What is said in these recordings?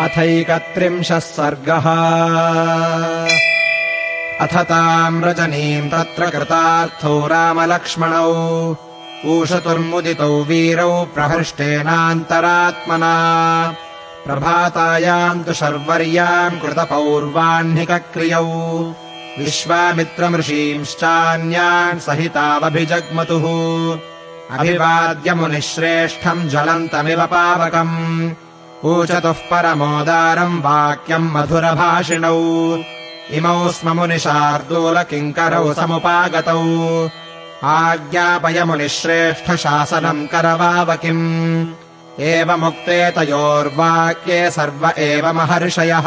अथैकत्रिंशः सर्गः। अथ ताम् रजनीम् तत्र कृतार्थौ रामलक्ष्मणौ। ऊषतुर्मुदितौ वीरौ प्रहृष्टेनान्तरात्मना। प्रभातायाम् तु शर्वर्याम् कृतपौर्वाह्निकक्रियौ। विश्वामित्रमृषींश्चान्यान् सहितावभिजग्मतुः। अभिवाद्यमुनिश्रेष्ठम् ज्वलन्तमिव पावकम् ऊचतुः परमोदारम् वाक्यम् मधुरभाषिणौ। इमौ स्म मुनिशार्दूलकिङ्करौ समुपागतौ। आज्ञापयमुनिश्रेष्ठशासनम् करवावकिम्। एवमुक्ते तयोर्वाक्ये सर्व एव महर्षयः।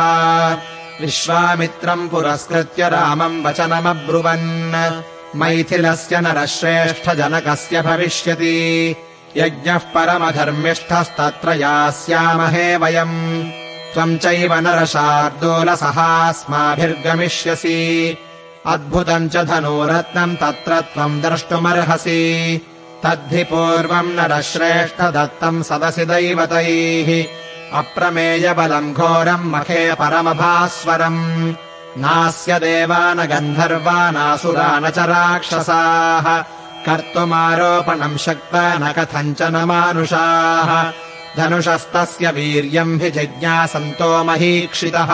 विश्वामित्रम् पुरस्कृत्य रामम् वचनमब्रुवन्। मैथिलस्य नरश्रेष्ठजनकस्य भविष्यति यज्ञः परमधर्मिष्ठस्तत्र यास्यामहे वयम्। त्वम् चैव नरशार्दूलसहास्माभिर्गमिष्यसि। अद्भुतम् च धनूरत्नम् तत्र त्वम् द्रष्टुमर्हसि। तद्धि पूर्वम् नरश्रेष्ठ दत्तम् सदसि दैवतैः। अप्रमेयबलम् घोरम् मखे परमभास्वरम्। नास्य देवा न गन्धर्वा नासुरा न च राक्षसाः कर्तुमारोपणम् शक्ता न कथञ्चन मानुषाः। धनुषस्तस्य वीर्यम् हि जिज्ञासन्तो महीक्षितः।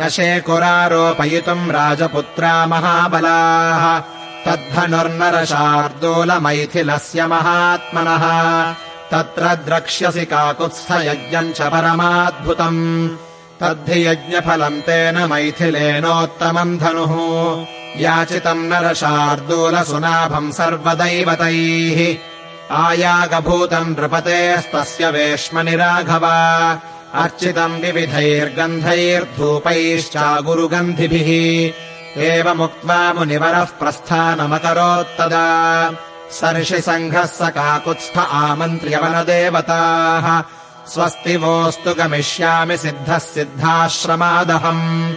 न शेकुरारोपयितुम् राजपुत्रा महाबलाः। तद्धनुर्नरशार्दूलमैथिलस्य महात्मनः। तत्र द्रक्ष्यसि काकुत्स्थयज्ञम् च परमाद्भुतम्। तद्धि यज्ञफलम् तेन मैथिलेनोत्तमम् धनुः याचितम् नरशार्दूलसुनाभम् सर्वदैवतैः। आयागभूतम् नृपतेस्तस्य वेश्मनि राघव अर्चितम् विविधैर्गन्धैर्धूपैश्चागुरुगन्धिभिः एवमुक्त्वा मुनिवरः प्रस्थानमकरोत्तदा। सर्षिसङ्घः स काकुत्स्थ आमन्त्र्य वनदेवताः। स्वस्ति वोऽस्तु गमिष्यामि सिद्धः सिद्धाश्रमादहम्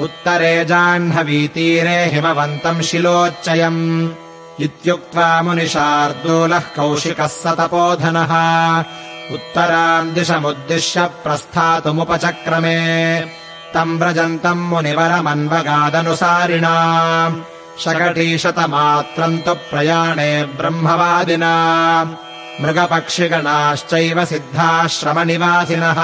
उत्तरे जाह्नवीतीरे हिमवन्तम् शिलोच्चयम् इत्युक्त्वा मुनिशार्दूलः कौशिकः स तपोधनः। उत्तराम् दिशमुद्दिश्य प्रस्थातुमुपचक्रमे। तम् व्रजन्तम् मुनिवरमन्वगादनुसारिणा। शकटीशतमात्रम् तु प्रयाणे ब्रह्मवादिना। मृगपक्षिगणाश्चैव सिद्धाश्रमनिवासिनः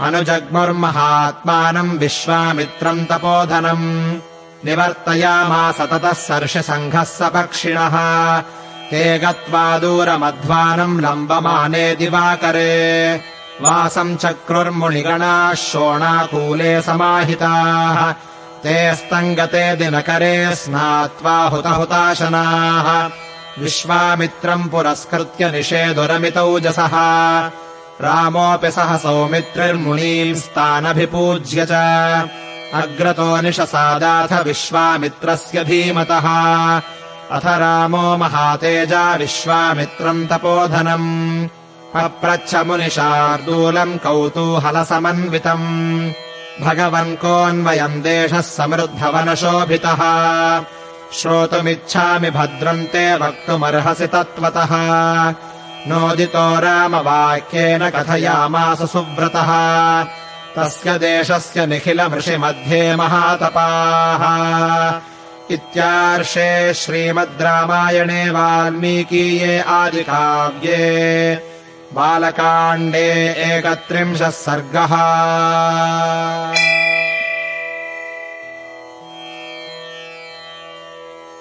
अनुजग्मुर्महात्मानम् विश्वामित्रम् तपोधनम् निवर्तयामास ततः सर्षसङ्घः स पक्षिणः ते गत्वा दूरमध्वानम् लम्बमाने दिवाकरे। वासम् चक्रुर्मुनिगणाः शोणाकूले समाहिताः। ते स्तङ्गते दिनकरे स्नात्वा हुतहुताशनाः। विश्वामित्रम् पुरस्कृत्य निषेदुरमितौजसः रामोऽपि सह स्थानभिपूज्य च। अग्रतो निशसादाथ विश्वामित्रस्य धीमतः। अथ रामो महातेजा विश्वामित्रम् तपोधनम्। पप्रच्छ मुनिशार्दूलम् कौतूहलसमन्वितम्। भगवन् कोऽन्वयम् देशः समृद्धवनशोभितः। श्रोतुमिच्छामि भद्रम् ते वक्तुमर्हसि तत्त्वतः नोदितो रामवाक्येन कथयामास सुव्रतः। तस्य देशस्य निखिलमृषिमध्ये महातपाः। इत्यार्षे श्रीमद् रामायणे वाल्मीकीये आदिकाव्ये। बालकाण्डे एकत्रिंशः सर्गः